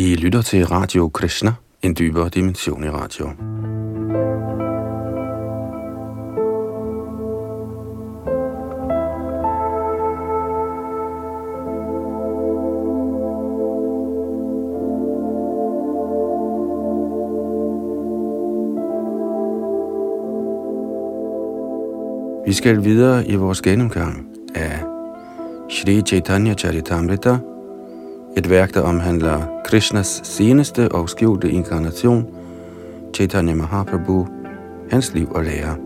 I lytter til Radio Krishna, en dybere dimension i radio. Vi skal videre i vores gennemgang af Shri Chaitanya Charitamrita, et værk, der omhandler Krishnas seneste og skjulte inkarnation, Chaitanya Mahaprabhu, hans liv og lære.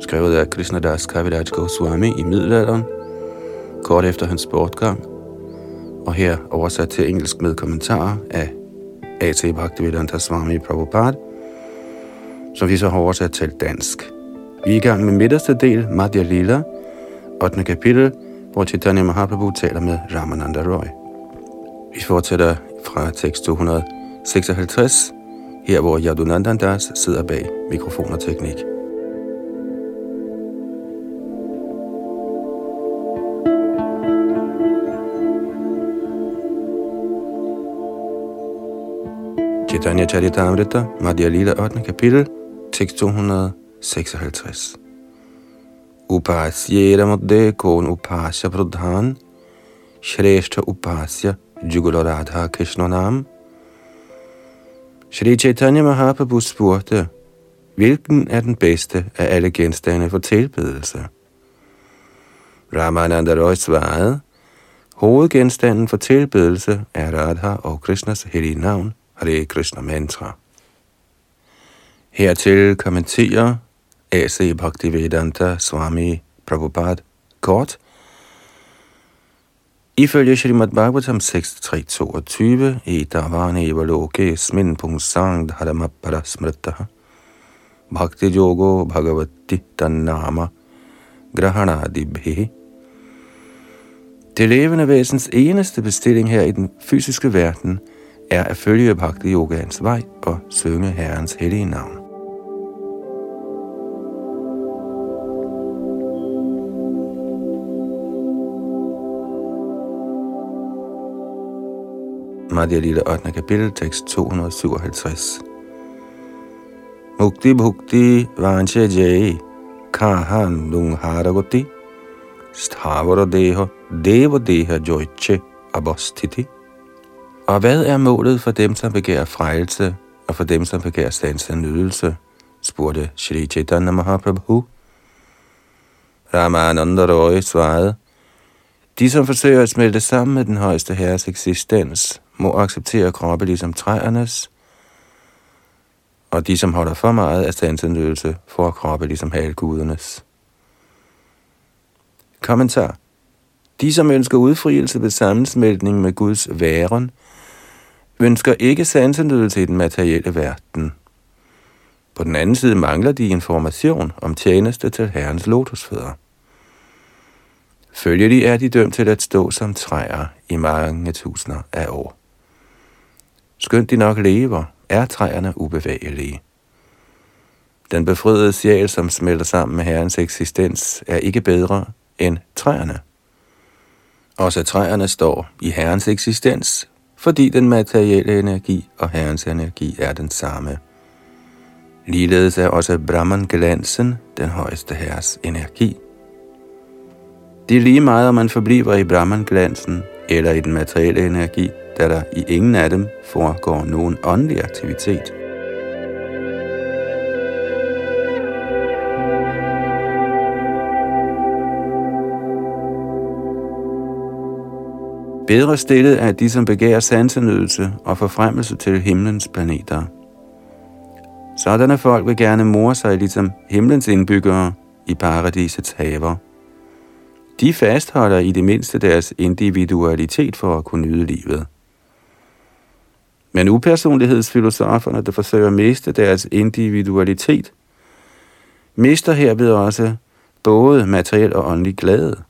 Skrevet af Krishnadas Kaviraj Goswami i middelalderen, kort efter hans bortgang, og her oversat til engelsk med kommentarer af A.T. Bhaktivedanta Swami Prabhupada, som vi så har oversat til dansk. Vi er i gang med midterste del, Madhya Lila, 8. kapitel, hvor Chaitanya Mahaprabhu taler med Ramananda Roy. Vi fortsætter fra tekst 256, her hvor Yadunandandas sidder bag mikrofon og teknik. Chaitanya Charitamrita, Madhya Lila 8. kapitel, tekst 256. Upasyera madde kon upasya pradhan, Shrestha upasya Jugula Radha Krishna Nam. Shri Chaitanya Mahaprabhu spurgte, hvilken er den bedste af alle genstande for tilbedelse? Ramananda Roy svarede, hovedgenstanden for tilbedelse er Radha og Krishnas hellige navn, Hare Krishna Mantra. Hertil kommenterer A.C. Bhaktivedanta Swami Prabhupada kort, Ifølge Srimad Bhagavatam 6.3.22 i Davane Evaloke Smin Pungsang Dharamapara Smritaha Bhakti Yogo Bhagavati Dannama Grahanadibhe Det levende væsens eneste bestilling her i den fysiske verden er at følge Bhakti Yogans vej og synge Herrens hellige navn. Madhya Lila 8. kapitel, tekst 257. Mukti bhukti vanche jai kahan dung haragoti stavara deha deva deha joiche abostiti. Og hvad er målet for dem, som begærer frelse, og for dem, som begærer stands nydelse? spurgte Shri Chaitanya Mahaprabhu. Ramananda Roy svarede, de, som forsøger at smelte sammen med den højeste herres eksistens, må acceptere kroppe ligesom træernes, og de, som holder for meget af standsindøvelse, får kroppe ligesom halgudernes. Kommentar. De, som ønsker udfrielse ved sammensmeltning med Guds væren, ønsker ikke sansindøvelse i den materielle verden. På den anden side mangler de information om tjeneste til Herrens lotusfødder. Følgelig er de dømt til at stå som træer i mange tusinder af år. Skønt de nok lever, er træerne ubevægelige. Den befriede sjæl, som smelter sammen med Herrens eksistens, er ikke bedre end træerne. Også træerne står i Herrens eksistens, fordi den materielle energi og Herrens energi er den samme. Ligeledes er også Brahman-glansen den højeste herres energi. Det er lige meget, om man forbliver i Brahman-glansen eller i den materielle energi, da der i ingen af dem foregår nogen åndelig aktivitet. Bedre stillet er de, som begærer sansenydelse og forfremmelse til himlens planeter. Sådanne folk vil gerne more sig ligesom himlens indbyggere i paradisets haver. De fastholder i det mindste deres individualitet for at kunne nyde livet. Men upersonlighedsfilosoferne, der forsøger at miste deres individualitet, mister herved også både materiel og åndelig glæde.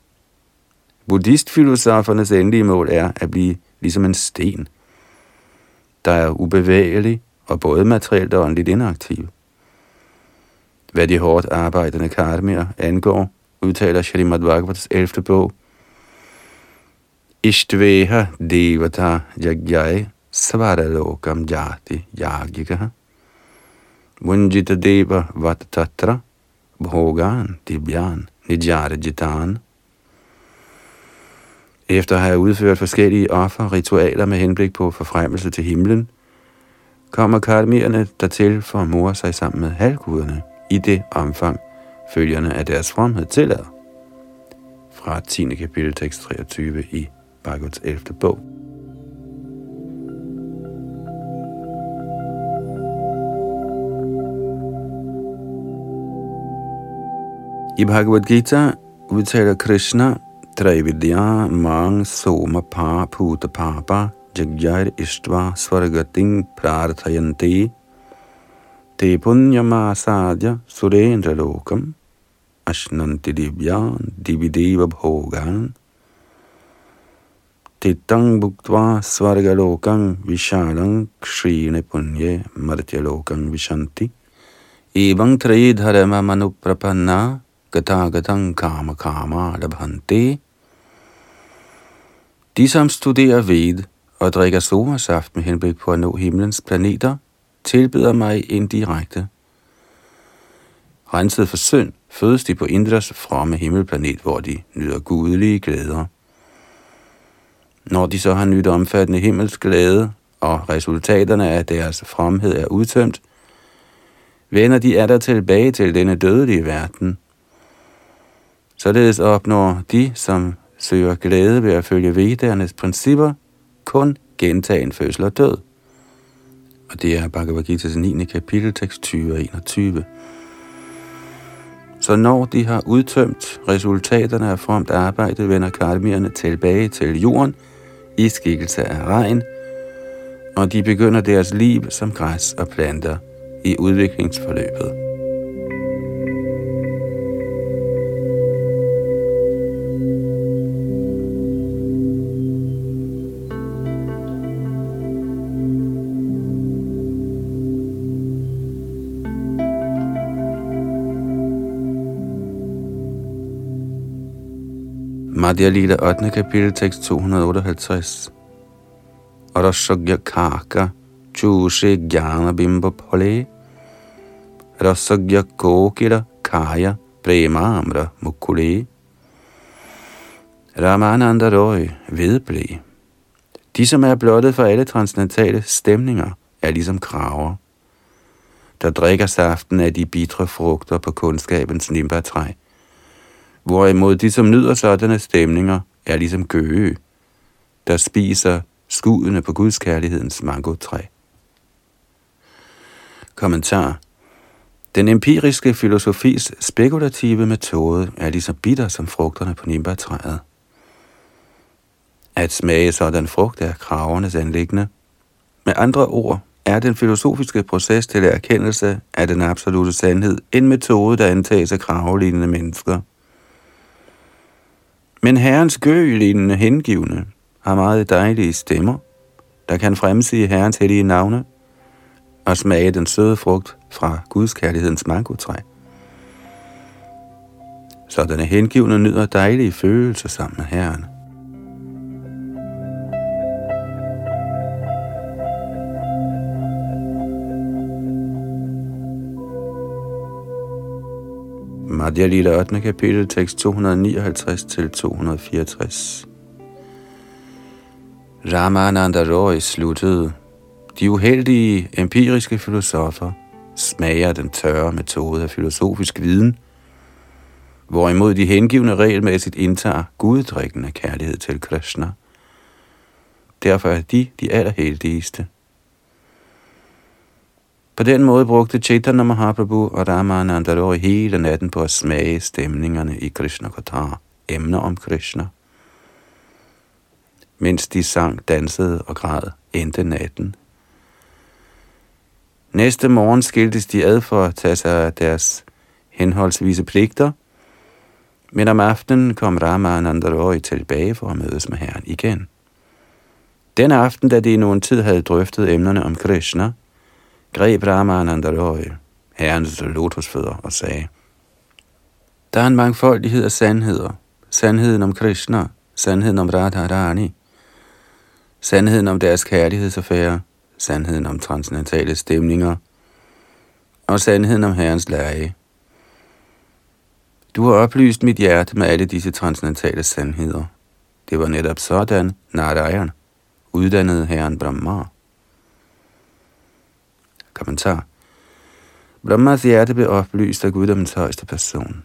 Buddhistfilosofernes endelige mål er at blive ligesom en sten, der er ubevægelig og både materielt og åndeligt inaktiv. Hvad de hårdt arbejdende karmier angår, udtaler Shalimad Bhagavats 11. bog, Ishtveha Devata Jagyai svaralokam jati yagika munjita deva vatatra bhogan dibyan jitan. Efter at have udført forskellige offer ritualer med henblik på forfremmelse til himlen, kommer karmierne dertil for at more sig sammen med halvguderne i det omfang, følgerne af deres fromhed tillader. Fra 10. kapitel tekst 23 i Bhagavats 11. bog. I Bhagavad Gita udtaler Krishna, Traividya mang soma pa puta papa jagyair ishtva svargating prarthayanti te punyamasadya surendra lokam ashnanti divyan divideva bhogan Tittang bhuktva svargalokang vishalang kshine punye martyalokang vishanti Evang trayi dharma manuprapanna gata kama Karma labhante. De, som studerer ved og drikker somasaft med henblik på at nå himlens planeter, tilbyder mig indirekte. Renset for synd fødes de på Indras fromme himmelplanet, hvor de nyder gudelige glæder. Når de så har nyt omfattende himmels glæde, og resultaterne af deres fromhed er udtømt, vender de er der tilbage til denne dødelige verden – Således opnår de, som søger glæde ved at følge vedernes principper, kun gentagen fødsel og død. Og det er Bhagavad Gita's 9. kapitel, tekst 20 og 21. Så når de har udtømt resultaterne af fromt arbejde, vender karmierne tilbage til jorden i skikkelse af regn, og de begynder deres liv som græs og planter i udviklingsforløbet. Madhya 8. kapitel, tekst 258. Rasagya kaka chushe gyana bimba pole Rasagya kokira kaya premamra mukule Ramananda Roy vedblæ. De, som er blottet for alle transcendentale stemninger, er ligesom kraver, der drikker saften af de bitre frugter på kundskabens nimbatræ Hvorimod de, som nyder sådanne stemninger, er ligesom gøge, der spiser skudene på Guds kærlighedens mangotræ. Kommentar Den empiriske filosofis spekulative metode er lige så bitter som frugterne på nimbatræet. At smage sådan frugt er kravernes anlæggende. Med andre ord er den filosofiske proces til erkendelse af den absolute sandhed en metode, der antages af kravelignende mennesker – men herrens gølignende hengivne har meget dejlige stemmer, der kan fremsige herrens hellige navne og smage den søde frugt fra Guds kærlighedens mangotræ. Sådanne hengivne nyder dejlige følelser sammen med Herren. Madhya Lila 8. kapitel, tekst 259-264. Ramananda Roy sluttede. De uheldige empiriske filosofer smager den tørre metode af filosofisk viden, hvorimod de hengivne regelmæssigt indtager guddrikkende kærlighed til Krishna. Derfor er de de allerheldigste. På den måde brugte Chaitanya Mahaprabhu og Ramananda Roy hele natten på at smage stemningerne i Krishna Katar, emner om Krishna. Mens de sang, dansede og græd, endte natten. Næste morgen skiltes de ad for at tage sig af deres henholdsvise pligter, men om aftenen kom Ramananda Roy tilbage for at mødes med Herren igen. Den aften, da de i nogen tid havde drøftet emnerne om Krishna, greb Ramananda Roy herrens lotusfødder og sagde, Der er en mangfoldighed af sandheder. Sandheden om Krishna, sandheden om Radharani, sandheden om deres kærlighedsaffære, sandheden om transcendentale stemninger og sandheden om Herrens lære. Du har oplyst mit hjerte med alle disse transcendentale sandheder. Det var netop sådan, Narayan uddannede herren Brahma. Kommentar. Brahmas hjerte blev oplyst af guddommens højeste person.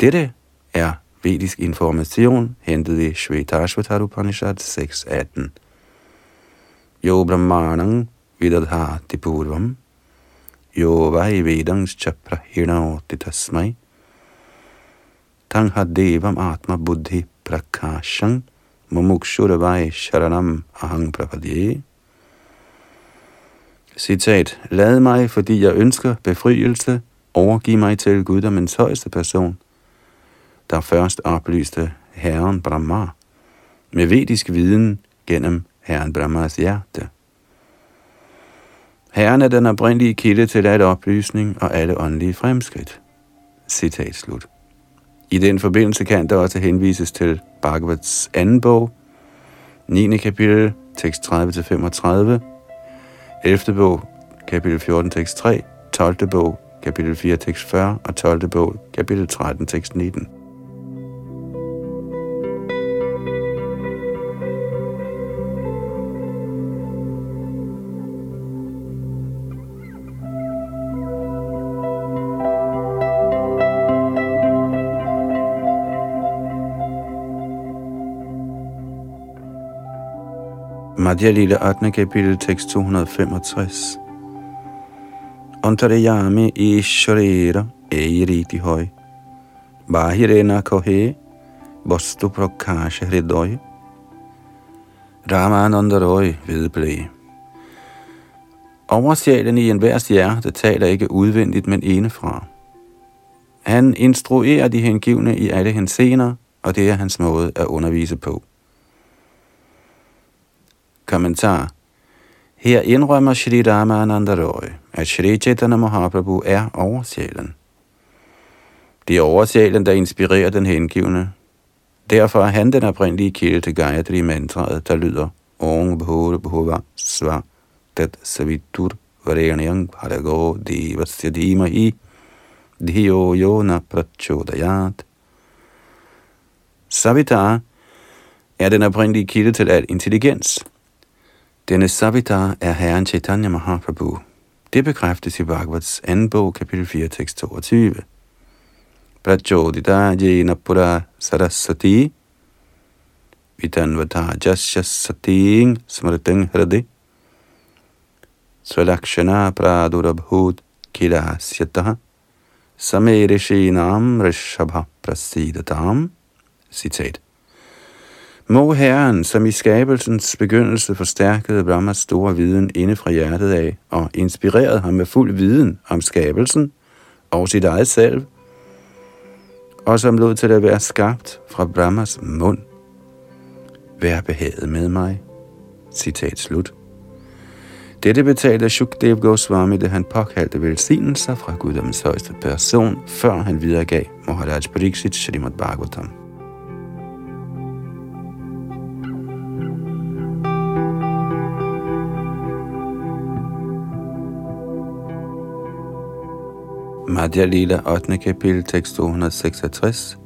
Dette er vedisk information hentet i Shvetashvatar Upanishad 6.18. Jo brahmanang vidadhati purvam, jo vai vedangs chaprahinauti tasmai, tangha devam atma buddhi prakashang, mumukshurvai sharanam ahang prapadye. Citat, lad mig, fordi jeg ønsker befrielse, overgive mig til guddommens højeste person, der først oplyste Herren Brahma med vedisk viden gennem Herren Brahmas hjerte. Herren er den oprindelige kilde til al oplysning og alle åndelige fremskridt. Citat slut. I den forbindelse kan der også henvises til Bhagavats anden bog, 9. kapitel, tekst 30-35, 11. bog, kapitel 14, tekst 3, 12. bog, kapitel 4, tekst 40 og 12. bog, kapitel 13, tekst 19. Radia Lille 8. kapitel, tekst 265. Antarayami Ishwarera Eiriti Bahire Bahirena Kohe Bostu Prakasha Hridoy. Ramananda Roy vedblæ. Oversjælen i enhver hjerte taler ikke udvendigt, men indefra. Han instruerer de hengivne i alle hensener, og det er hans måde at undervise på. Kommentar. Her indrømmer Shri Ramananda Roy, at Shri Chaitanya Mahaprabhu er oversjælen. Det er oversjælen, der inspirerer den hengivne. Derfor er han den oprindelige kilde til Gayatri mantraet, der lyder Om Bhur Bhuva Sva Tat Savitur Varenyang Bharago Devasya Dhimahi Dhiyo Yona Prachodayat. Savitar er den oprindelige kilde til al intelligens. Denne Savita er Herren Chaitanya Mahaprabhu. Det bekræftes i Bhagavats anden bog, kapitel 4, tekst 22. Prajodita jena pura sarasati vitanvata jasya sating smriting hradi Svalakshana pradurabhut kilasyataha samerishinam rishabha prasidatam. Citat. Må Herren, som i skabelsens begyndelse forstærkede Brahmas store viden inde fra hjertet af og inspirerede ham med fuld viden om skabelsen og sit eget selv, og som lod til at være skabt fra Brahmas mund, være behaget med mig. Citat slut. Dette betalte Shukdev Goswami, da han påkaldte velsignelser fra Guddoms højeste person, før han videregav Maharaj Pariksit Srimad Bhagavatam. Madhya Lila 8. kapitel, tekst 266.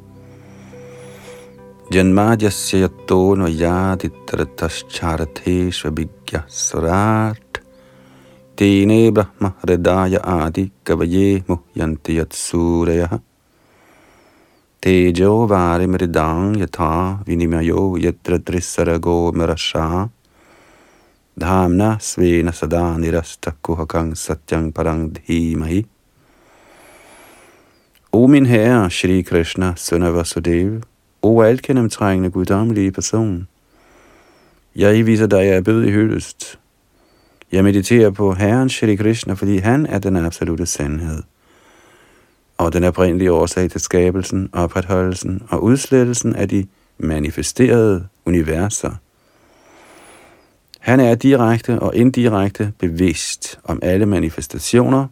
Janmadhyasya yato no yaditratascharathe svabhigya surat Tene brahma hridaya adi kavaye muhyanti yatsuraya Tejo vari mridang yatha vinimayo yatra trisarago marasha Dhamna svena sada nirasta kuhakang satyang parang dhimahi O min herre, Shri Krishna, søn af Vasudev, o alkendomtrængende guddommelige person, jeg viser dig, jeg er bød i hyldest. Jeg mediterer på Herren Shri Krishna, fordi han er den absolute sandhed. Og den oprindelige årsag til skabelsen, opretholdelsen og udslettelsen af de manifesterede universer. Han er direkte og indirekte bevidst om alle manifestationer,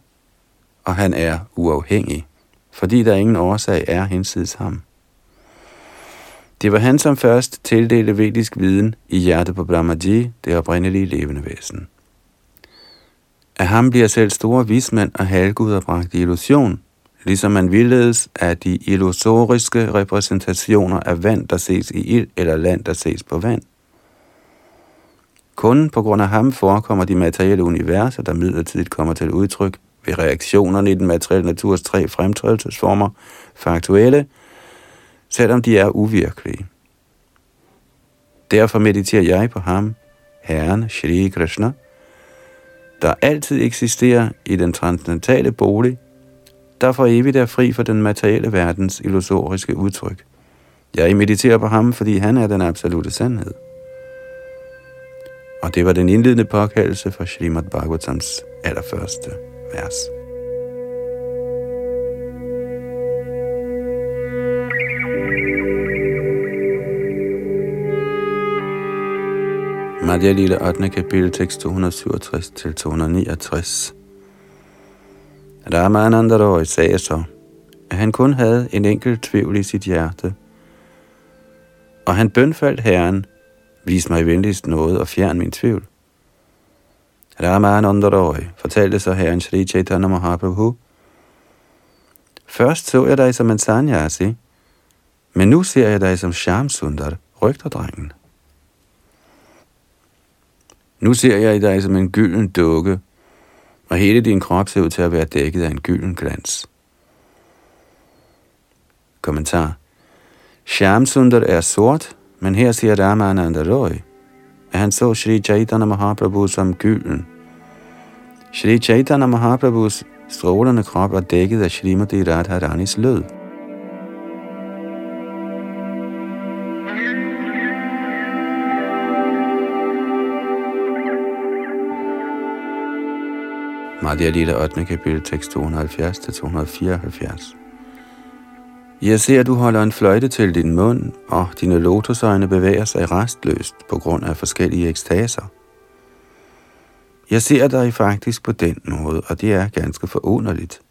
og han er uafhængig fordi der ingen årsag er hinsides ham. Det var han, som først tildelte vedisk viden i hjertet på Brahmaji, det oprindelige levende væsen. Af ham bliver selv store vismænd og halvguder bragt i illusion, ligesom man vildledes af de illusoriske repræsentationer af vand, der ses i ild, eller land, der ses på vand. Kun på grund af ham forekommer de materielle universer, der midlertidigt kommer til udtryk ved reaktionerne i den materielle naturs tre fremtrædelsesformer, faktuelle, selvom de er uvirkelige. Derfor mediterer jeg på ham, Herren Shri Krishna, der altid eksisterer i den transcendentale bolig, der for evigt er fri for den materielle verdens illusoriske udtryk. Jeg mediterer på ham, fordi han er den absolute sandhed. Og det var den indledende påkaldelse for Srimad Bhagavatams allerførste vers. Madhya Lille 8. kapitel, tekst 267-269. Ramananda Roy sagde så, at han kun havde en enkelt tvivl i sit hjerte. Og han bønfaldt Herren, vis mig venligst noget og fjern min tvivl. Ramananda Roy fortalte så Herren Sri Chaitanya Mahaprabhu, Først så jeg dig som en sanyasi, men nu ser jeg dig som Shamsundar, rygterdrengen. Nu ser jeg dig som en gylden dukke, og hele din krop ser ud til at være dækket af en gylden glans. Kommentar. Shamsundar er sort, men her siger Ramananda Roy, at han så Sri Chaitanya Mahaprabhu som gylden. Sri Chaitanya Mahaprabhus strålende krop var dækket af Srimati Radharanis lød. Madhya Lita 8. kapitel, tekst 270-274. Jeg ser, at du holder en fløjte til din mund, og dine lotusøjne bevæger sig restløst på grund af forskellige ekstaser. Jeg ser dig faktisk på den måde, og det er ganske forunderligt.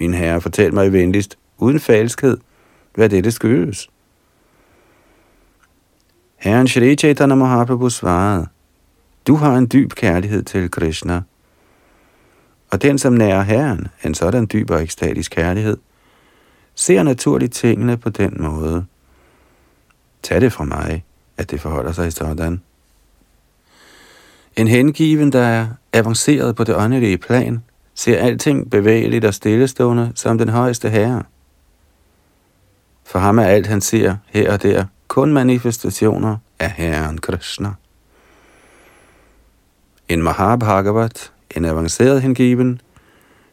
Min herre, fortæl mig venligst, uden falskhed, hvad dette skyldes. Herren Shri Chaitanya Mahaprabhu svarede, Du har en dyb kærlighed til Krishna – og den, som nærer Herren, en sådan dyb og ekstatisk kærlighed, ser naturligt tingene på den måde. Tag det fra mig, at det forholder sig sådan. En hengiven, der er avanceret på det åndelige plan, ser alting bevægeligt og stillestående som den højeste herre. For ham er alt, han ser her og der, kun manifestationer af Herren Krishna. En Mahabhagavat en avanceret hengiven,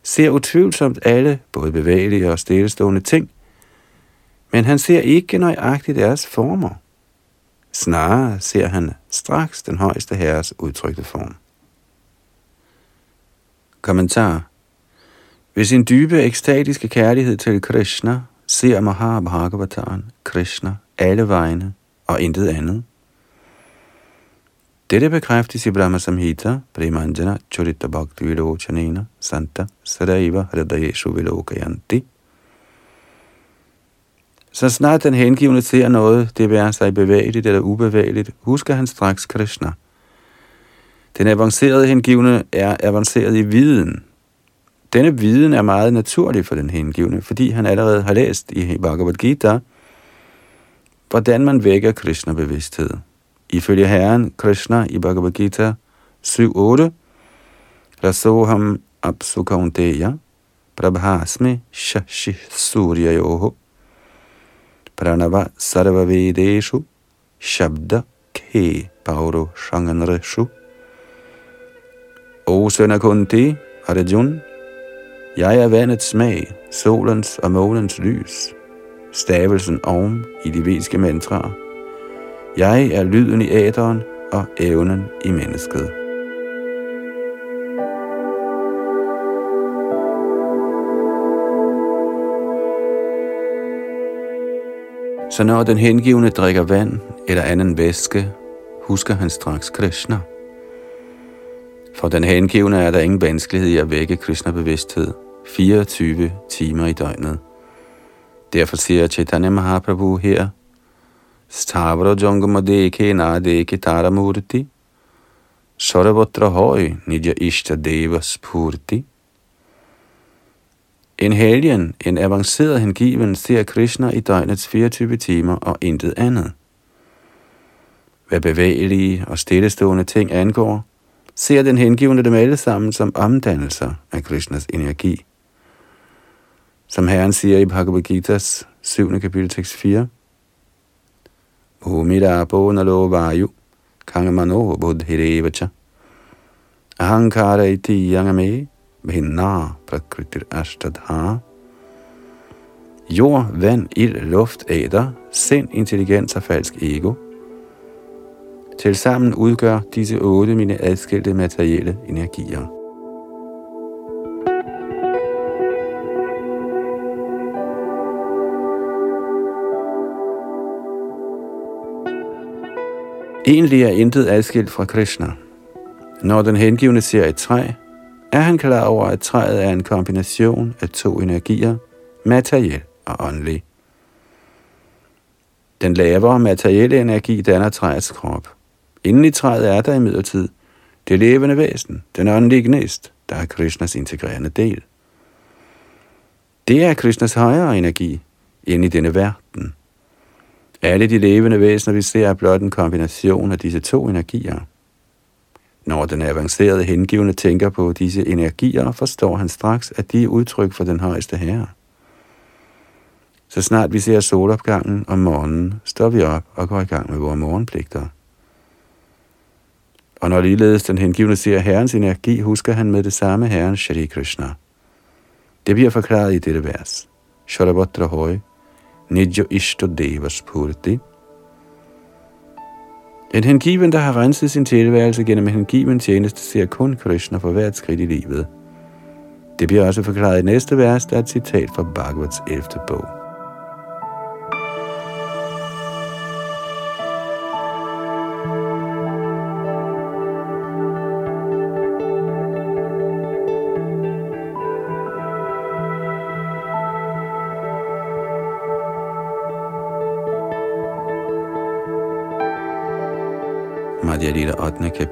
ser utvivlsomt alle, både bevægelige og stillestående ting, men han ser ikke nøjagtigt deres former. Snarere ser han straks den højeste herres udtrykte form. Kommentar Ved sin dybe ekstatiske kærlighed til Krishna ser Mahabhagavataren Krishna alle vegne og intet andet. Dette bekræftes i Brahma Samhita, Primanjana, Churita Bhakti Vilochanena, Santa Sadaiva Hridayeshu Vilokayanti. Så snart den hengivne ser noget, det være sig bevægeligt eller ubevægeligt, husker han straks Krishna. Den avancerede hengivne er avanceret i viden. Denne viden er meget naturlig for den hengivne, fordi han allerede har læst i Bhagavad Gita, hvordan man vækker Krishna-bevidsthed. Ifølge Herren Krishna i Bhagavad Gita 7.8, Rasoham Apsukaunteya Prabhasmi Shashi Suryayoho Pranava Sarvavedeshu Shabda Ke Pauro Shanganreshu O søn af Kunti, Arjun, jeg er vandets smag, solens og månens lys, stavelsen om i de vediske mantraer, jeg er lyden i æderen og evnen i mennesket. Så når den hengivne drikker vand eller anden væske, husker han straks Krishna. For den hengivne er der ingen vanskelighed i at vække Krishna-bevidsthed 24 timer i døgnet. Derfor siger Chaitanya Mahaprabhu her – Stavra Jangama Deke Nadeke Taramurti Sarvatra Hoy Nidya Ishta Deva Spurti En helgen, en avanceret hengiven, ser Krishna i døgnets 24 timer og intet andet. Hvad bevægelige og stillestående ting angår, ser den hengivende dem alle sammen som omdannelser af Krishnas energi. Som Herren siger i Bhagavad Gita's 7. kapitel tekst 4. Bhumida Bonalo Vayu Kangamano Buddhirevacha Ahankara iti yangame Bhinna prakritir ashtadha Jord, vand, ild, luft, æder, sind, intelligens og falsk ego. Tilsammen udgør disse otte mine adskilte materielle energier. Egentlig er intet adskilt fra Krishna. Når den hengivne ser et træ, er han klar over, at træet er en kombination af to energier, materiel og åndelig. Den lavere materielle energi danner træets krop. Inden i træet er der imidlertid det levende væsen, den åndelige gnist, der er Krishnas integrerende del. Det er Krishnas højere energi ind i denne verden. Alle de levende væsener, vi ser, er blot en kombination af disse to energier. Når den avancerede hengivende tænker på disse energier, forstår han straks, at de er udtryk for den højeste herre. Så snart vi ser solopgangen om morgenen, står vi op og går i gang med vores morgenpligter. Og når ligeledes den hengivne ser herrens energi, husker han med det samme herren Shri Krishna. Det bliver forklaret i dette vers. Sharabhatra Hoy, Nidjo Ishto Devas Purti, en hengiven, der har renset sin tilværelse gennem en hengiven tjeneste, ser kun Krishna for hvert skridt i livet. Det bliver også forklaret i næste vers, der er et citat fra Bhagavats 11. bog.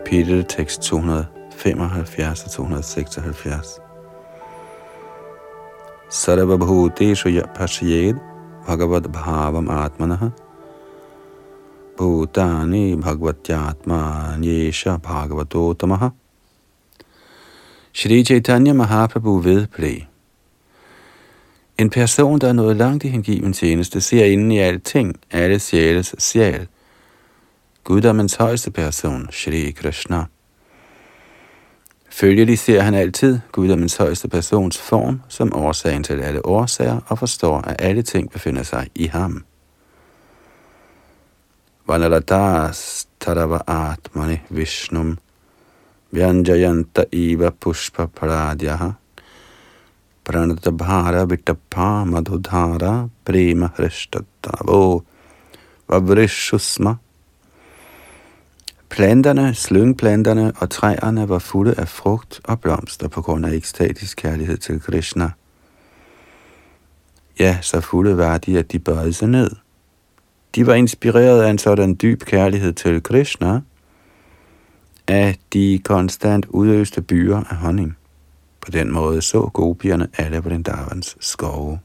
Kapitel, tekst 275 og 276. Sarvabhuteshu pasyed bhagavad bhavam atmanaha bhutani bhagavatyatma bhagavato bhagavatotamaha Shri Chaitanya Mahaprabhu vedblev. En person, der er nået langt i hengiven tjeneste, ser inden i alting alle sjæles sjæl, guddommens højeste person, Shri Krishna. Følgelig ser han altid guddommens højeste persons form som årsagen til alle årsager og forstår, at alle ting befinder sig i ham. Vanaladas Tarava Atmani Vishnum Vyanjayanta Iva Pushpa Paradyaha Pranatabhara Vitapha Madhudhara Prema Hrishtatavo Vavrishusma Planterne, slyngplanterne og træerne var fulde af frugt og blomster på grund af ekstatisk kærlighed til Krishna. Ja, så fulde var de, at de bøjede sig ned. De var inspireret af en sådan dyb kærlighed til Krishna, at de konstant udøste byer af honning. På den måde så gopierne alle på den davans skove.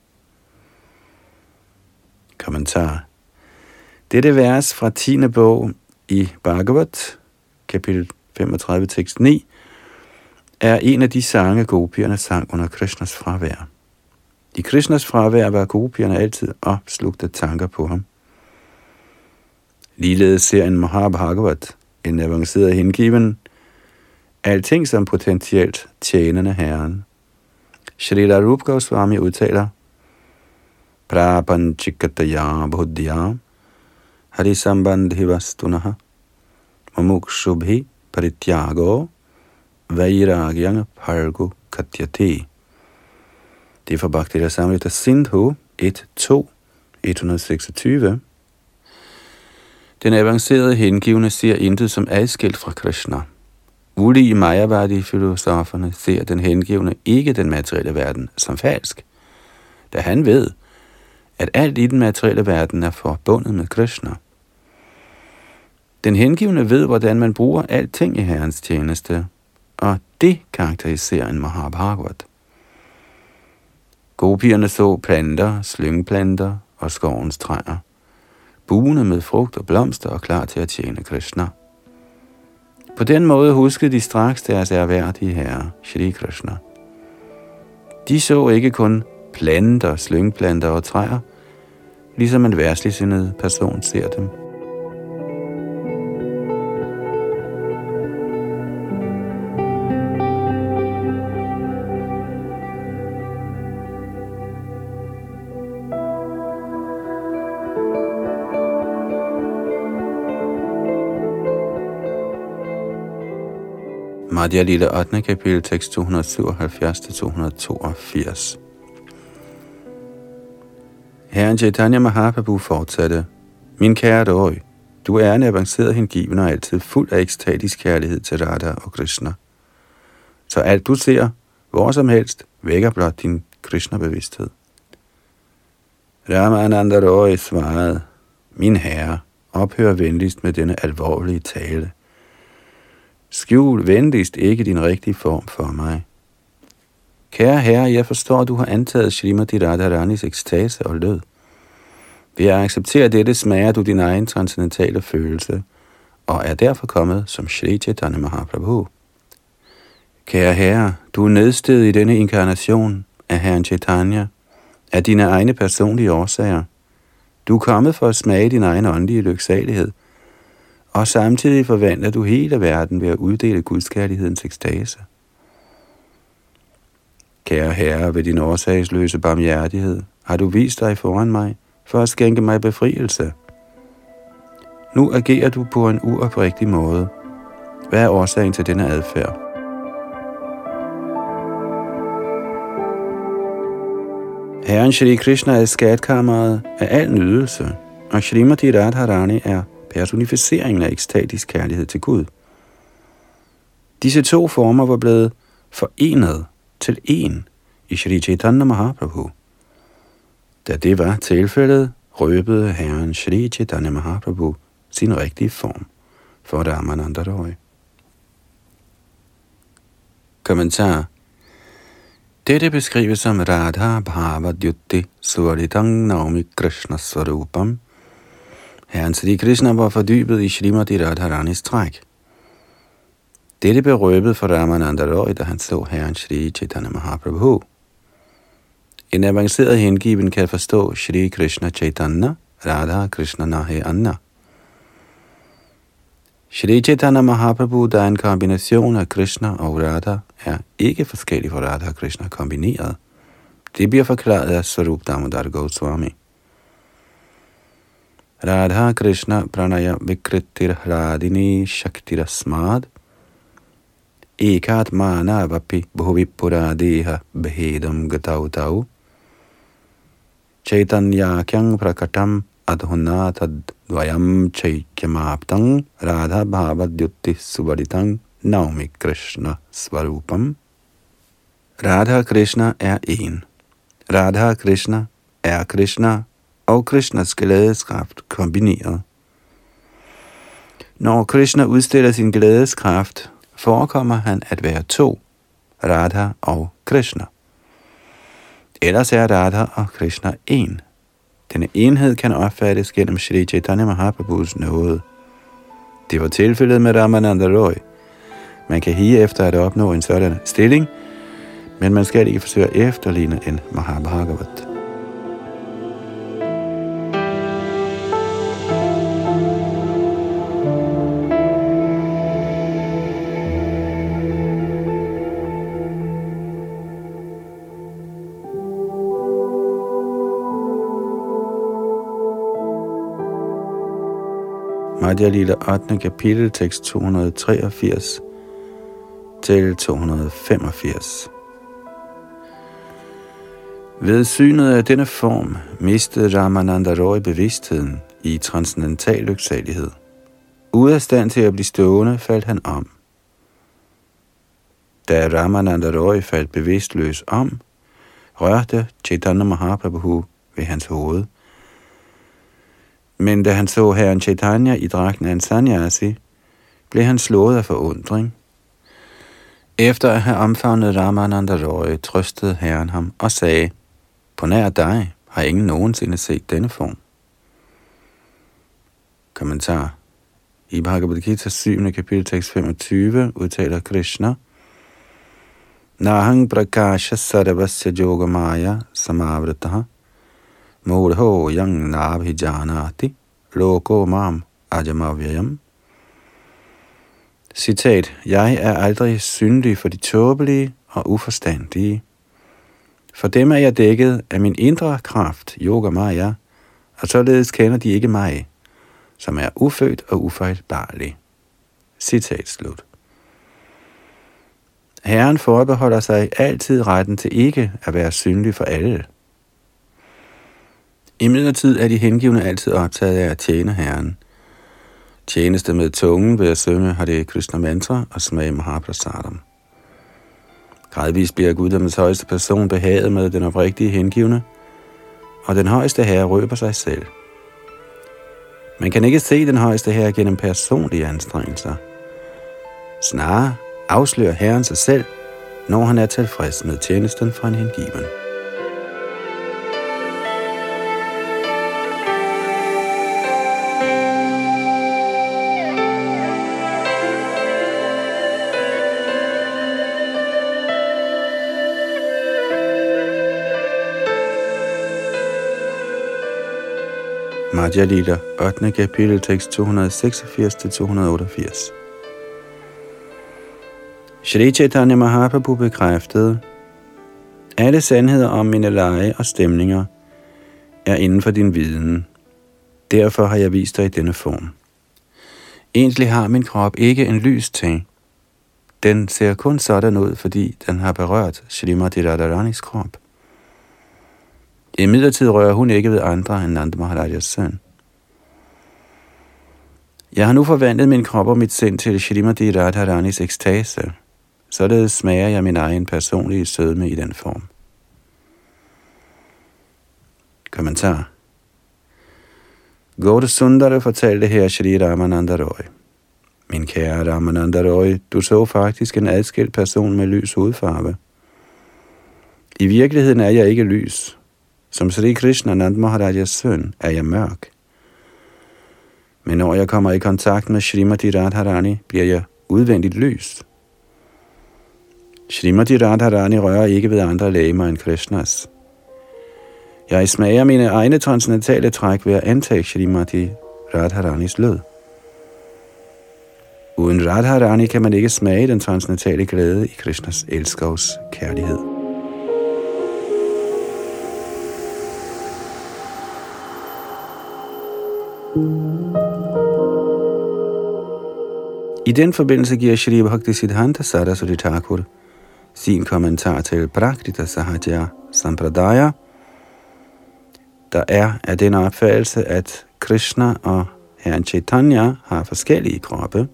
Kommentar. Dette vers fra 10. bog i Bhagavat, kapitel 35, tekst 9, er en af de sange, gopierne sang under Krishnas fravær. I Krishnas fravær var gopierne altid opslugt af tanker på ham. Ligeledes ser en Mahabhagavat, en avanceret hengiven, alting som potentielt tjenende herren. Shrila Rup Goswami udtaler, Prapanchikataya buddhya Harisambandhi vastunaha mamukshubhi parityago vairagyang pargo katyati. Det er fra Bhakti Samrita Sindhu 1.2, 126. Den avancerede hengivne ser intet som adskilt fra Krishna. Ulige Mayavadi-filosoferne ser den hengivne ikke den materielle verden som falsk, da han ved, at alt i den materielle verden er forbundet med Krishna. Den hengivne ved, hvordan man bruger alting i Herrens tjeneste, og det karakteriserer en Mahabhagavat. Gopierne så planter, slyngplanter og skovens træer, buene med frugt og blomster og klar til at tjene Krishna. På den måde huskede de straks deres erhverdige herre, Shri Krishna. De så ikke kun planter, slyngplanter og træer, ligesom en værsligsindet person ser dem. Madhya Lille 8. kapitel, tekst 277-282. Herren Chaitanya Mahaprabhu fortsatte, Min kære Døj, du er en avanceret hengiven og altid fuld af ekstatisk kærlighed til Radha og Krishna. Så alt du ser, hvor som helst, vækker blot din Krishna-bevidsthed. Ramananda Roy svarede, Min herre, ophør venligst med denne alvorlige tale – Skjul venligst ikke din rigtige form for mig. Kære herre, jeg forstår, at du har antaget Srimati Radharanis ekstase og lød. Ved at acceptere dette smager du din egen transcendentale følelse, og er derfor kommet som Shri Chaitanya Mahaprabhu. Kære herre, du er nedstedet i denne inkarnation af Herren Chaitanya, af dine egne personlige årsager. Du er kommet for at smage din egen åndelige lyksalighed – og samtidig forvandler du hele verden ved at uddele Guds kærlighedens ekstase. Kære Herre, ved din årsagsløse barmhjertighed har du vist dig foran mig for at skænke mig befrielse. Nu agerer du på en uoprigtig måde. Hvad er årsagen til denne adfærd? Herren Shri Krishna er skatkammeret af al nydelse, og Srimati Radharani er personificeringen af ekstatisk kærlighed til Gud. Disse to former var blevet forenet til en i Shri Chaitanya Mahaprabhu. Da det var tilfældet, røbede Herren Shri Chaitanya Mahaprabhu sin rigtige form for Ramananda Roy. Kommentar dette beskrives som Radha Bhava Dyutti Suritang Naomi Krishna Svarupam Herren Sri Krishna var fordybet i Srimati Radharanis træk. Dette blev røbet for Ramananda Roy, da han så Herren Shri Chaitanya Mahaprabhu. En avanceret hengiven kan forstå Shri Krishna Chaitanya, Radha Krishna Nahe Anna. Shri Chaitanya Mahaprabhu, der er en kombination af Krishna og Radha, er ikke forskellig fra Radha og Krishna kombineret. Det bliver forklaret af Sarup Damodar Goswami. Radha Krishna Pranaya Vikritir Hradini Shaktirasmad Ekatmana Vapi Bhuvipuradeha bhedam Gatautau Chaitanya-kyang Prakatam Adhuna Tadvayam Chaikyamaptang Radha Bhavadyutti Subaditang Naumi Krishna Svarupam Radha Krishna er en. Radha Krishna er Krishna og Krishnas glædeskraft kombineret. Når Krishna udstiller sin glædeskraft, forekommer han at være to, Radha og Krishna. Ellers er Radha og Krishna en. Denne enhed kan opfattes gennem Sri Chaitanya Mahaprabhus nåde. Det var tilfældet med Ramananda Roy. Man kan hige efter at opnå en sådan stilling, men man skal ikke forsøge at efterligne en Mahabhagavat. Radia Lila 8. kapitel, tekst 283 til 285. Ved synet af denne form mistede Ramananda Roy bevidstheden i transcendental lyksalighed. Ude af stand til at blive stående, faldt han om. Da Ramananda Roy faldt bevidstløs om, rørte Chaitanya Mahaprabhu ved hans hoved. Men da han så herren Chaitanya i dragten af en sanyasi, blev han slået af forundring. Efter at have omfavnet Ramananda Roy, trøstede herren ham og sagde, på nær dig har ingen nogensinde set denne form. Kommentar. I Bhagavad Gita 7. kapitel tekst 25 udtaler Krishna, Nahang prakasha sarvasya yogamaya samavrataha murho yang nabhijanati loko mam ajamavyayam. Citat, jeg er aldrig syndig for de tåbelige og uforstandige. For dem er jeg dækket af min indre kraft, yoga maya, og således kender de ikke mig, som er ufødt og ufejlbarlig. Citat slut. Herren forbeholder sig altid retten til ikke at være synlig for alle. I midlertid er de hengivne altid optaget af at tjene Herren. Tjeneste med tungen ved at synge Hare Krishna mantra og smage Mahaprasadam. Gradvist bliver guddommens højeste person behaget med den oprigtige hengivne, og den højeste herre røber sig selv. Man kan ikke se den højeste herre gennem personlige anstrengelser. Snarere afslører herren sig selv, når han er tilfreds med tjenesten fra en hengiven. Raja Lila, 8. kapitel, tekst 286-288. Shri Chaitanya Mahaprabhu bekræftede, alle sandheder om mine lege og stemninger er inden for din viden. Derfor har jeg vist dig i denne form. Egentlig har min krop ikke en lys ting. Den ser kun sådan ud, fordi den har berørt Srimati Radharanis krop. I midlertid rører hun ikke ved andre end Nanda Maharajas søn. Jeg har nu forvandlet min krop og mit sind til Shrimati Radharanis ekstase. Således smager jeg min egen personlige sødme i den form. Kommentar Gode Sundara fortalte her Shri Ramananda Roy. Min kære Ramananda Roy, du så faktisk en adskilt person med lys hudfarve. I virkeligheden er jeg ikke lys, som Sri Krishna Nand Maharajas søn er jeg mørk. Men når jeg kommer i kontakt med Srimati Radharani, bliver jeg udvendigt lys. Srimati Radharani rører ikke ved andre lægemer end Krishnas. Jeg smager mine egne transcendentale træk ved at antage Srimati Radharanis lød. Uden Radharani kan man ikke smage den transcendentale glæde i Krishnas elskovs kærlighed. I den forbindelse giver Shri Bhakti Siddhanta Saraswati Thakur sin kommentar til Prakrita Sahaja Sampradaya, der er af den opfattelse, at Krishna og Herren Chaitanya har forskellige kroppe.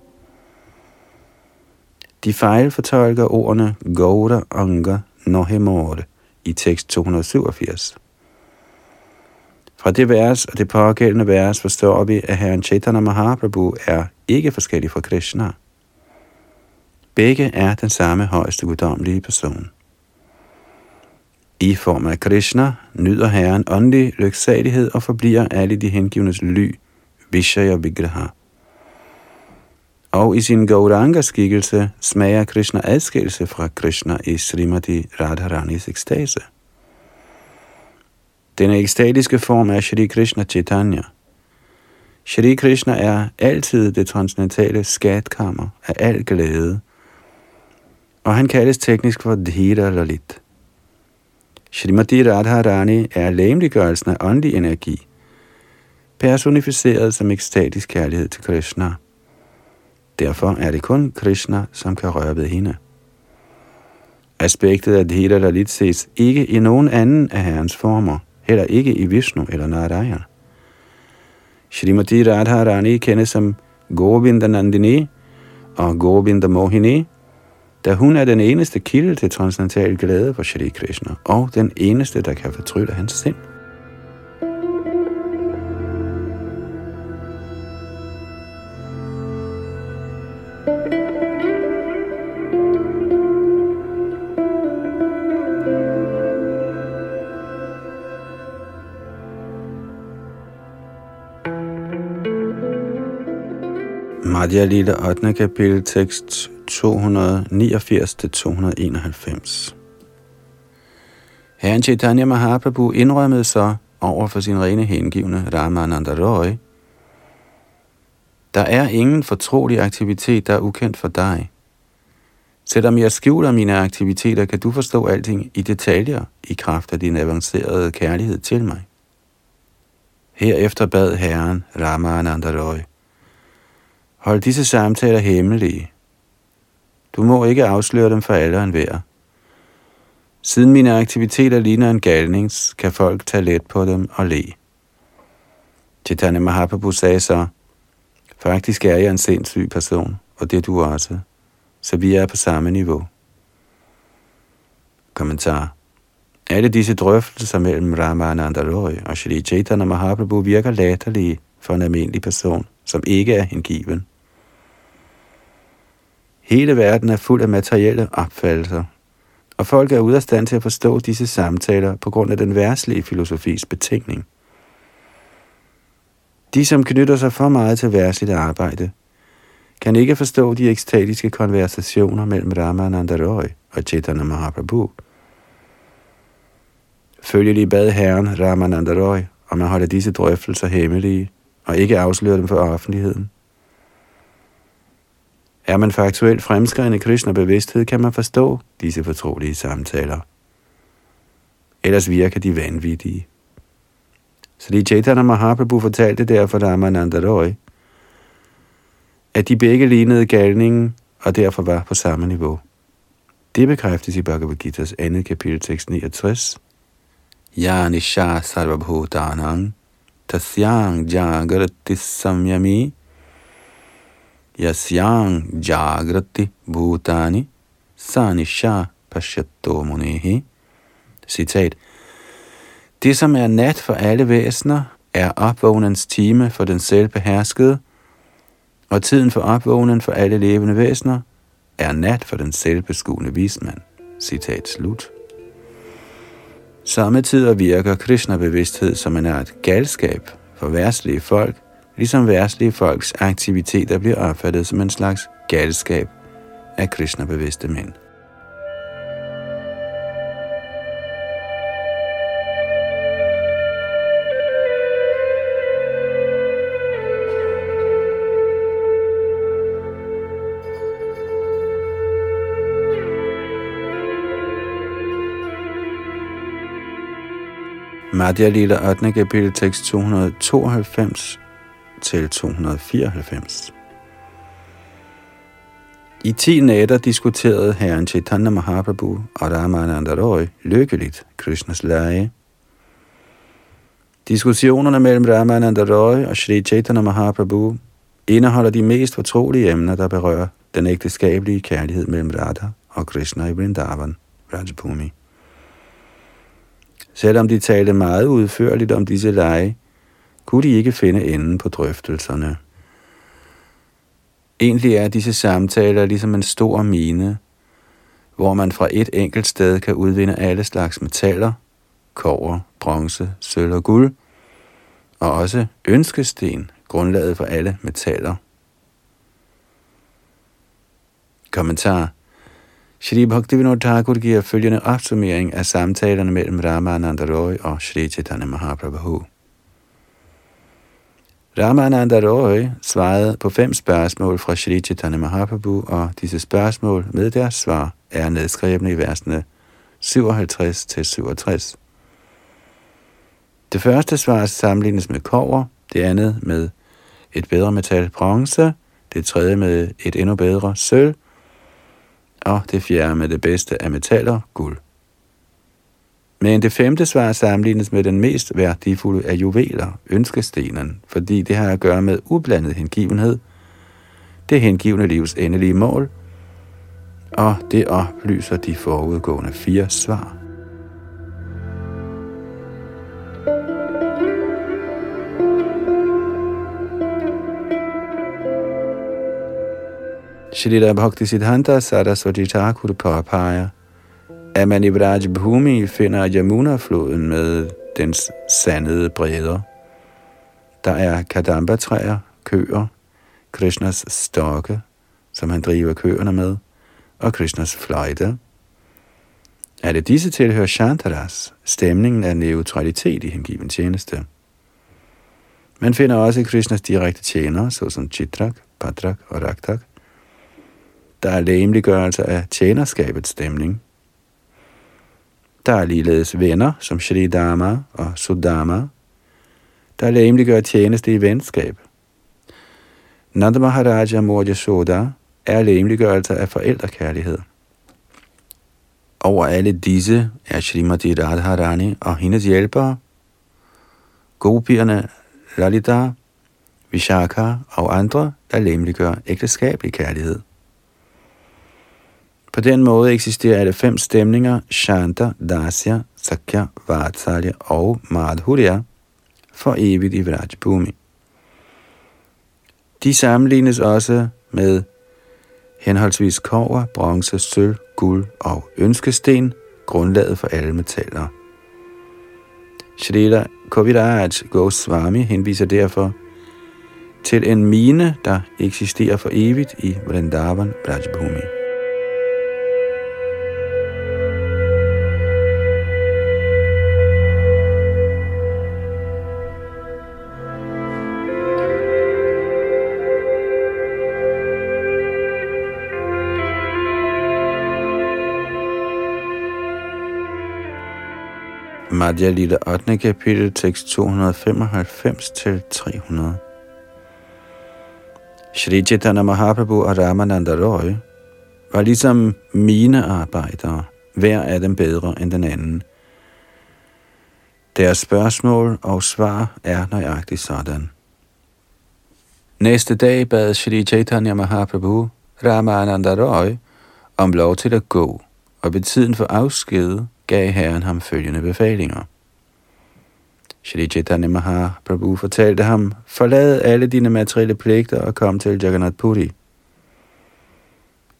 De fejlfortolker ordene Gaura Anga Nohemore i tekst 287. Fra det vers og det pågældende vers forstår vi, at Herren Chaitanya Mahaprabhu er ikke forskellig fra Krishna. Begge er den samme højeste guddommelige person. I form af Krishna nyder Herren åndelig lyksalighed og forbliver alle de hengivnes ly, Vishaya Vigraha. Og i sin Gauranga-skikkelse smager Krishna adskillelse fra Krishna i Srimati Radharanis ekstase. Den ekstatiske form er Shri Krishna Chaitanya. Shri Krishna er altid det transcendentale skatkammer af al glæde, og han kaldes teknisk for Dhira Lalit. Srimati Radharani er lægemliggørelsen af åndelig energi, personificeret som ekstatisk kærlighed til Krishna. Derfor er det kun Krishna, som kan røre ved hende. Aspektet af Dhira Lalit ses ikke i nogen anden af herrens former – heller ikke i Vishnu eller Narayana. Srimati Radharani kendes som Govinda Nandini og Govinda Mohini, da hun er den eneste kilde til transcendental glæde for Shri Krishna, og den eneste, der kan fortrylle hans sind. Radia Lille 8. kapitel, tekst 289-291. Herren Chaitanya Mahaprabhu indrømmede så over for sin rene hengivne Ramananda Roy, der er ingen fortrolig aktivitet, der er ukendt for dig. Selvom jeg skjuler mine aktiviteter, kan du forstå alting i detaljer i kraft af din avancerede kærlighed til mig. Herefter bad Herren Ramananda Roy, hold disse samtaler hemmelige. Du må ikke afsløre dem for alle og enhver. Siden mine aktiviteter ligner en galnings, kan folk tage let på dem og le. Chaitanya Mahaprabhu sagde så, faktisk er jeg en sindssyg person, og det er du også, så vi er på samme niveau. Kommentar. Alle disse drøftelser mellem Ramananda Roy og Shri Chaitanya Mahaprabhu virker latterlige for en almindelig person, som ikke er hengiven. Hele verden er fuld af materielle opfattelser, og folk er ude af stand til at forstå disse samtaler på grund af den værtslige filosofis betingning. De, som knytter sig for meget til værtsligt arbejde, kan ikke forstå de ekstatiske konversationer mellem Ramananda Roy og Chaitanya Mahaprabhu. Følgelig bad herren Ramananda Roy om at holde disse drøftelser hemmelige og ikke afsløre dem for offentligheden. Er man faktuelt fremskreden i Krishna-bevidsthed, kan man forstå disse fortrolige samtaler. Ellers virker de vanvittige. Så de Chaitanya Mahaprabhu fortalte derfor Ramananda Roy, at de begge lignede galningen og derfor var på samme niveau. Det bekræftes i Bhagavad Gita's andet kapitel, tekst 69. Ya nisha sarvabhutanang tasyang jagrati samyami yasyang jagrati bhutani sanisha pashyato munehi. Citat. Det, som er nat for alle væsener, er opvågnens time for den selvbeherskede, og tiden for opvågnen for alle levende væsener er nat for den selvbeskuende vismand. Citat slut. Samme tid virker Krishna-bevidsthed som en art galskab for værtslige folk, ligesom værtslige folks aktiviteter bliver opfattet som en slags galskab af Krishna-bevidste mænd. Madhya Lila 8. kapitel tekst 292 til 294. I ti nætter diskuterede herren Chaitanya Mahaprabhu og Ramananda Roy lykkeligt Krishnas lege. Diskussionerne mellem Ramananda Roy og Sri Chaitanya Mahaprabhu indeholder de mest fortrolige emner, der berører den ægteskabelige kærlighed mellem Radha og Krishna i Vrindavan, Rajabhumi. Selvom de talte meget udførligt om disse lege, kunne de ikke finde enden på drøftelserne. Egentlig er disse samtaler ligesom en stor mine, hvor man fra et enkelt sted kan udvinde alle slags metaller, kover, bronze, sølv og guld, og også ønskesten, grundlaget for alle metaller. Kommentar Shri Bhaktivinoda Thakur giver følgende opsummering af samtalerne mellem Ramananda Roy og Shri Chaitanya Mahaprabhu. Ramananda Roy svarede på fem spørgsmål fra Shri Chaitanya Mahaprabhu, og disse spørgsmål med deres svar er nedskrevne i versene 57-67. Det første svar sammenlignes med kover, det andet med et bedre metal bronze, det tredje med et endnu bedre sølv, og det fjerde med det bedste af metaller, guld. Men det femte svar sammenlignes med den mest værdifulde af juveler, ønskestenen, fordi det har at gøre med ublandet hengivenhed, det hengivne livs endelige mål, og det oplyser de forudgående fire svar. Shrita Bhakti Siddhanta Saraswati Thakur påpeger, at man i Vraj Bhumi finder Yamuna-floden med dens sandede bredder. Der er kadamba-træer, køer, Krishnas stokke, som han driver køerne med, og Krishnas fløjte. Alle disse tilhører Shantaras, stemningen af neutralitet i hengiven tjeneste. Man finder også Krishnas direkte tjenere, såsom Chitrak, Patrak og Raktak. Der er læmeliggørelse af tjenerskabets stemning. Der er ligeledes venner, som Shri Dharma og Sudama, der lægemliggør tjeneste i venskab. Nanda Maharaja Morja Soda er lægemliggørelse altså af forældrekærlighed. Over alle disse er Srimati Radharani og hendes hjælpere, gopierne Lalita, Vishaka og andre, der lemliggør ægteskabelig kærlighed. På den måde eksisterer alle fem stemninger, Shanta, Dasya, Sakya, Vatsalya og Madhurya, for evigt i Vrajbhumi. De sammenlignes også med henholdsvis kover, bronze, sølv, guld og ønskesten, grundlaget for alle metaller. Shrila Kaviraj Goswami henviser derfor til en mine, der eksisterer for evigt i Vrindavan Brajbhumi. Madhya Lita 8. kapitel, tekst 295 til 300. Shri Chaitanya Mahaprabhu og Ramananda Roy var ligesom mine arbejdere, hver af dem bedre end den anden. Deres spørgsmål og svar er nøjagtigt sådan. Næste dag bad Shri Chaitanya Mahaprabhu Ramananda Roy om lov til at gå, og ved tiden for afsked gav Herren ham følgende befalinger. Shri Chaitanya Mahaprabhu fortalte ham, forlad alle dine materielle pligter og kom til Jagannath Puri.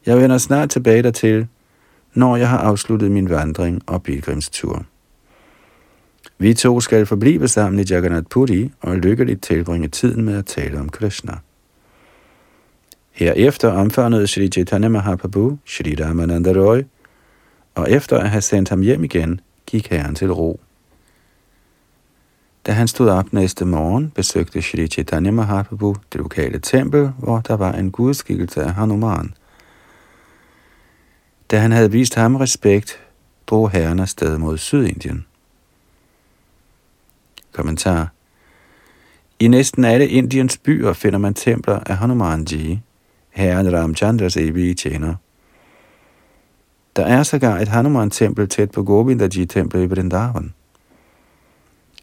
Jeg vender snart tilbage dertil, når jeg har afsluttet min vandring og pilgrimstur. Vi to skal forblive sammen i Jagannath Puri og lykkeligt tilbringe tiden med at tale om Krishna. Herefter omfavnede Shri Chaitanya Mahaprabhu Shri Ramananda Roy, og efter at have sendt ham hjem igen, gik herren til ro. Da han stod op næste morgen, besøgte Shri Chaitanya Mahaprabhu det lokale tempel, hvor der var en gudskikkelse af Hanuman. Da han havde vist ham respekt, drog herren afsted mod Sydindien. Kommentar I næsten alle Indiens byer finder man templer af Hanumanji, herren Ramchandras evige tjener. Der er sågar et Hanuman-tempel tæt på Govindaji-templet i Vrindavan.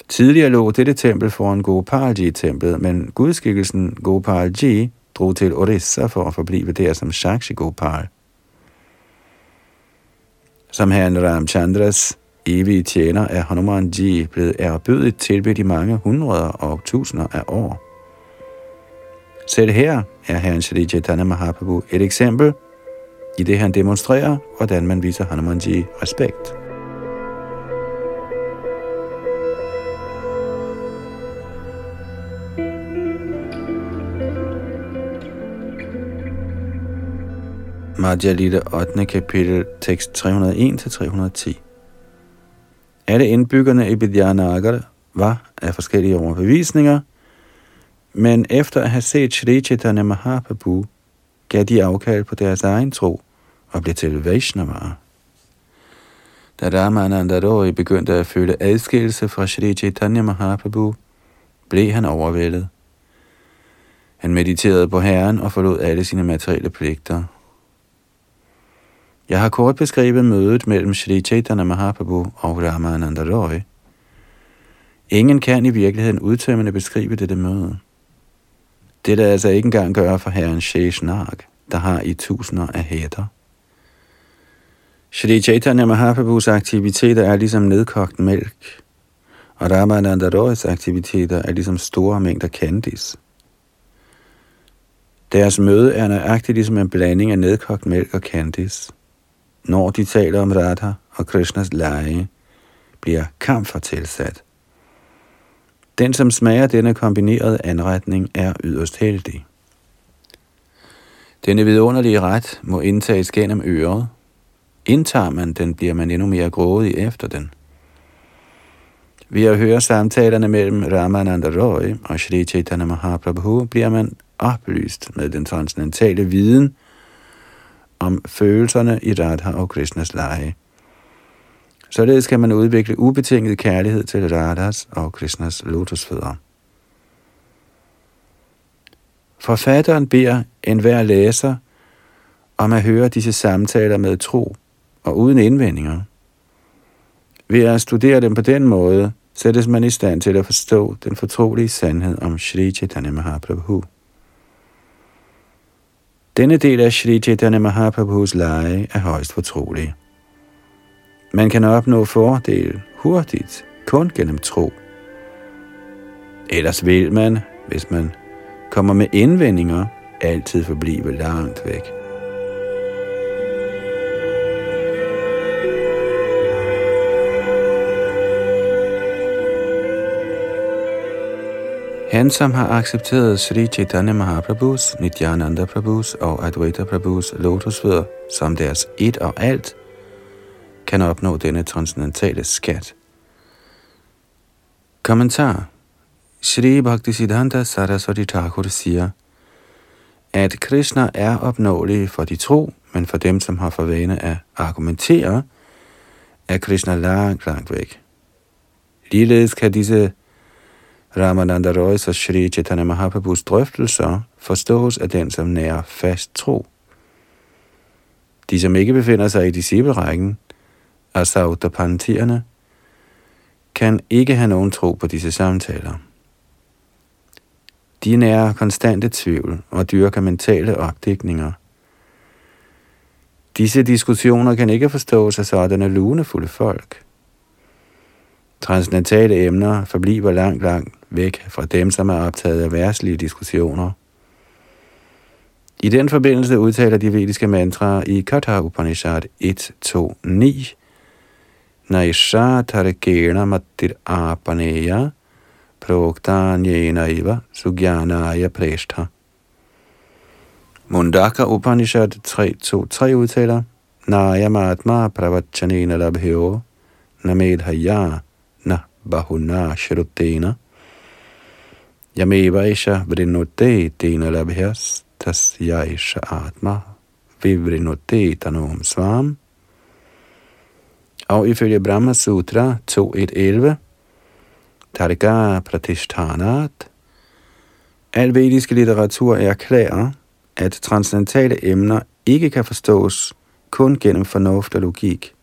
Tidligere lå dette tempel foran Gopalji-templet, men gudskikkelsen Gopalji drog til Orissa for at forblive der som Shakshi Gopal. Som herren Ramchandras evige tjener er Hanumanji blevet erbødigt tilbedt i mange hundreder og tusinder af år. Selv her er herren Shri Chaitanya Mahaprabhu et eksempel, i det han demonstrerer, hvordan man viser Hanumanji respekt. Madhya Lita 8. kapitel, tekst 301-310. Alle indbyggerne i Vidyanagar var af forskellige overbevisninger, men efter at have set Shri Chaitanya Mahaprabhu, gav de afkald på deres egen tro og blev til Vaishnava. Da Ramananda Roy begyndte at føle adskillelse fra Sri Chaitanya Mahaprabhu, blev han overvældet. Han mediterede på Herren og forlod alle sine materielle pligter – jeg har kort beskrevet mødet mellem Sri Chaitanya Mahaprabhu og Ramananda Roy. Ingen kan i virkeligheden udtømmende beskrive dette møde. Det er altså ikke engang gøre for herren Sheshnag, der har i tusinder af hætter. Shri Chaitanya Mahaprabhus aktiviteter er ligesom nedkogt mælk, og Ramananda Roys aktiviteter er ligesom store mængder candies. Deres møde er nøjagtigt ligesom en blanding af nedkogt mælk og candies når de taler om Radha og Krishnas lege, bliver kamfer tilsat. Den, som smager denne kombinerede anretning, er yderst heldig. Denne vidunderlige ret må indtages gennem øret. Indtager man den, bliver man endnu mere grådig efter den. Ved at høre samtalerne mellem Ramananda Roy og Sri Chaitanya Mahaprabhu bliver man oplyst med den transcendentale viden om følelserne i Radha og Krishnas lege. Således kan man udvikle ubetinget kærlighed til Radhas og Krishnas lotusfødder. Forfatteren beder enhver læser om at høre disse samtaler med tro og uden indvendinger. Ved at studere dem på den måde, sættes man i stand til at forstå den fortrolige sandhed om Sri Chaitanya Mahaprabhu. Denne del af Sri Chaitanya Mahaprabhus leje er højst fortrolig. Man kan opnå fordel hurtigt, kun gennem tro. Ellers vil man, hvis man kommer med indvendinger, altid forblive langt væk. Han, som har accepteret Sri Chaitanya Mahaprabhus, Nityananda Prabhus og Advaita Prabhus lotusfødder som deres et og alt, kan opnå denne transcendentale skat. Kommentar Sri Bhaktisiddhanta Saraswati Thakur siger, at Krishna er opnåelig for de tro, men for dem, som har for vane at argumentere, er Krishna langt, langt væk. Ligeledes kan disse Ramananda Roy's og Sri Chaitanya Mahaprabhus drøftelser forstås af den, som nærer fast tro. De, som ikke befinder sig i disciplerækken, altså Uttapantierne, kan ikke have nogen tro på disse samtaler. De nærer konstante tvivl og dyrker mentale opdækninger. Disse diskussioner kan ikke forstås af sådanne lunefulde folk. Transcendentale emner forbliver langt, langt væk fra dem, som er optaget af værtslige diskussioner. I den forbindelse udtaler de vediske mantraer i Katha Upanishad 1.2.9 Naisha Tarakena Matir Apaneya Proktanyenaiva Sugyanaya Preshtha. Mundaka Upanishad 3.2.3 udtaler Naya Matma Pravachanena Labhyo Namedhaya Haya Bahuna Shrutena Yamevaisha Vrinote Dena Labhyas Tasyaisha Atma Vivrinote tanom Svam og ifølge Brahma Sutra 2.1.11 Targa Pratishtanat. Al vediske litteratur erklærer, at transcendentale emner ikke kan forstås kun gennem fornuft og logik.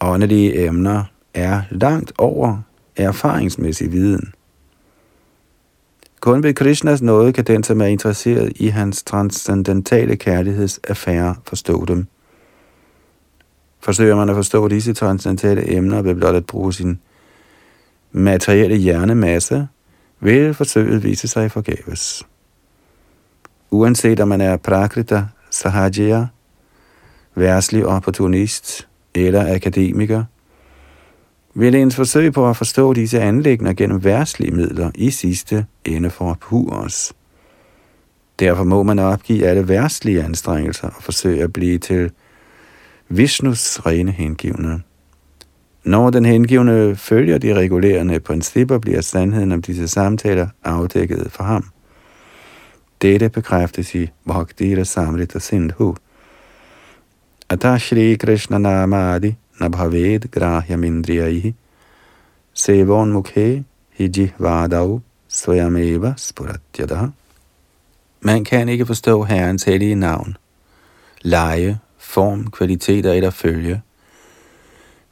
Åndelige emner er langt over erfaringsmæssig viden. Kun ved Krishnas nåde kan den, som er interesseret i hans transcendentale kærlighedsaffære, forstå dem. Forsøger man at forstå disse transcendentale emner ved blot at bruge sin materielle hjernemasse, vil forsøget vise sig forgæves. Uanset om man er prakrita, sahajya, værslig opportunist eller akademiker, vil ens forsøg på at forstå disse anlægner gennem værslige midler i sidste ende for os. Derfor må man opgive alle værslige anstrengelser og forsøge at blive til Vishnus rene hengivne. Når den hengivne følger de regulerende principper, bliver sandheden om disse samtaler afdækket for ham. Dette bekræftes i Bhaktira Samrita Sindhu. Ata Shri Krishna Namadi Nabhaved grahyam indriyaihi Sevon Mukhe Hiji Vadau Swayameva Man kan ikke forstå Herrens hellige navn, leje, form, kvaliteter eller følge –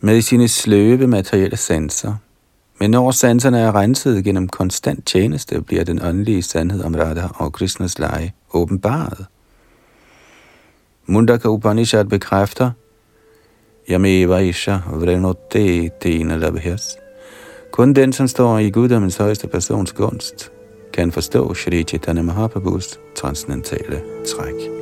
med sine sløve materielle sanser. Men når sanserne er renset gennem konstant tjeneste, bliver den åndelige sandhed om Radha og Krishnas leje åbenbaret. Mundaka Upanishad bekræfter, Yameva Isha Vrenote Tena Labhyas. Kun den, som står i guddommens højeste persons gunst, kan forstå Shri Chaitanya Mahaprabhus transcendentale træk.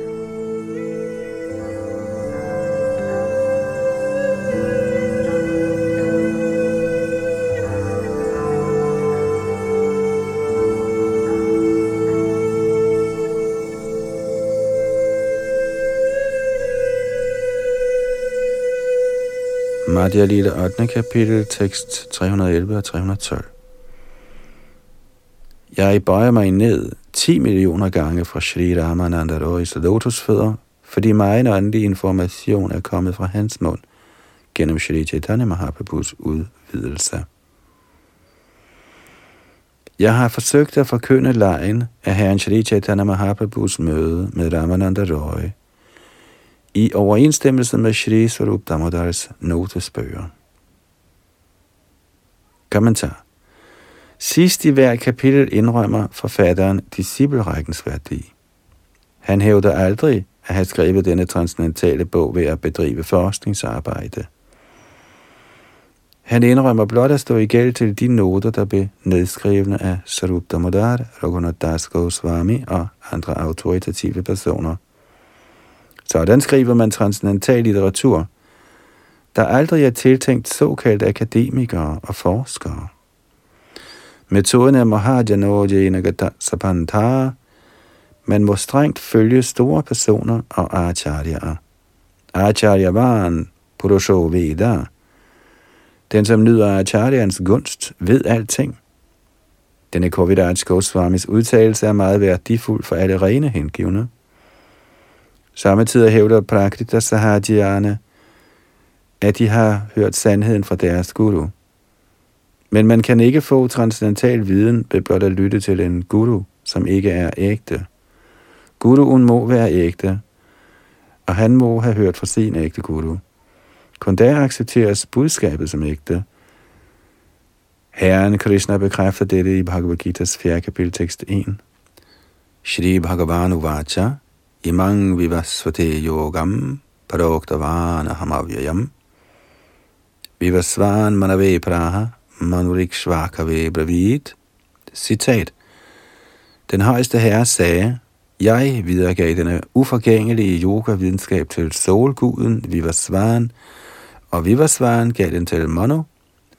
Radia Lille 8. kapitel, tekst 311 og 312. Jeg bøjer mig ned 10 millioner gange fra Sri Ramananda Roy's lotusfødder, fordi meget åndelig information er kommet fra hans mund gennem Sri Chaitanya Mahaprabhus udvidelse. Jeg har forsøgt at forkynde lejen af Herren Sri Chaitanya Mahaprabhus møde med Ramananda Roy i overensstemmelse med Shri Swarup Damodars notesbøger. Kommentar Sidst i hver kapitel indrømmer forfatteren disciplerækkens værdi. Han hævder aldrig at have skrevet denne transcendentale bog ved at bedrive forskningsarbejde. Han indrømmer blot at stå i gæld til de noter, der blev nedskrevne af Sarup Damodar, Raghunath Das Goswami og andre autoritative personer. Sådan skriver man transcendental litteratur, der aldrig er tiltænkt såkaldte akademikere og forskere. Metoden er Mahajanojanagata Sapantara. Man må strengt følge store personer og acharyaer. Acharya var Purusho Veda. Den, som nyder acharyans gunst, ved alting. Denne Kovidaj Goswamis udtalelse er meget værdifuld for alle rene hengivne. Samtidig hævder Prakrita Sahajiana, at de har hørt sandheden fra deres guru. Men man kan ikke få transcendental viden ved blot at lytte til en guru, som ikke er ægte. Guruen må være ægte, og han må have hørt fra sin ægte guru. Kun der accepteres budskabet som ægte. Herren Krishna bekræfter dette i Bhagavad Gita's 4. kapitel tekst 1. Shri Bhagavan Uvacha Imang Vivasvate Yogam Paroktavana Hamavyayam Vivasvan Manave Praha Manurik Shvakave Bravit. Citat. Den højeste herre sagde, jeg videregav denne uforgængelige yoga-videnskab til solguden Vivasvan, og Vivasvan gav den til Manu,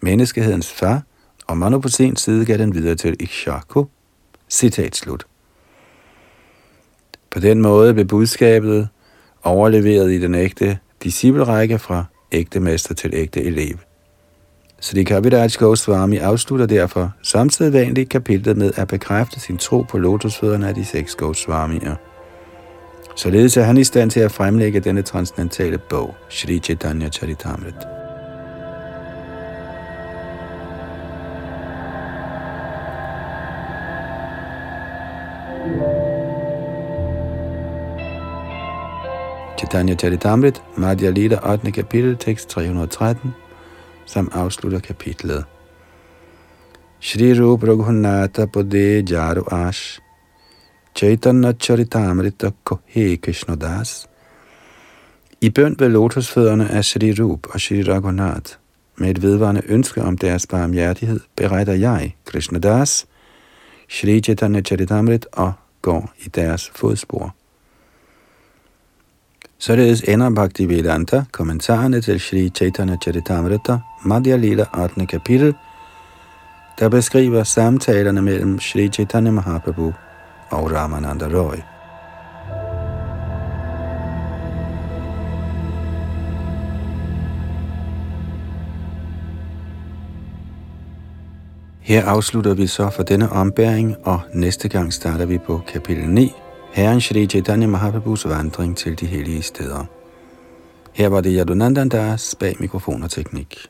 menneskehedens far, og Manu på sin side gav den videre til Ikshaku. Citat slut. På den måde blev budskabet overleveret i den ægte disciplerække fra ægte mester til ægte elev. Så de Kaviraj Goswami afslutter derfor samtidig vanligt kapitlet med at bekræfte sin tro på lotusfødderne af de seks Goswamier. Således er han i stand til at fremlægge denne transcendentale bog, Shri Chaitanya Charitamrita. Chaitanya Charitamrit, Madhya Lila, 8. kapitel, tekst 313, som afslutter kapitlet. Shri Rup Raghunatha Pade Jaru Ash Chaitanya Charitamrita Kohe Krishnadas I bønd ved lotusfødderne af Shri Rup og Shri Raghunath med et vedvarende ønske om deres barmhjertighed, beretter jeg, Krishnadas, Shri Chaitanya Charitamrit og går i deres fodspor. Således ender Bhakti Vedanta kommentarerne til Sri Chaitanya Charitamrita, Madhya Lila 8. kapitel, der beskriver samtalerne mellem Sri Chaitanya Mahaprabhu og Ramananda Roy. Her afslutter vi så for denne ombæring, og næste gang starter vi på kapitel 9, Herren Shri Chaitanya Mahaprabhus vandring til de hellige steder. Her var det Yadunandandas bag mikrofon og teknik.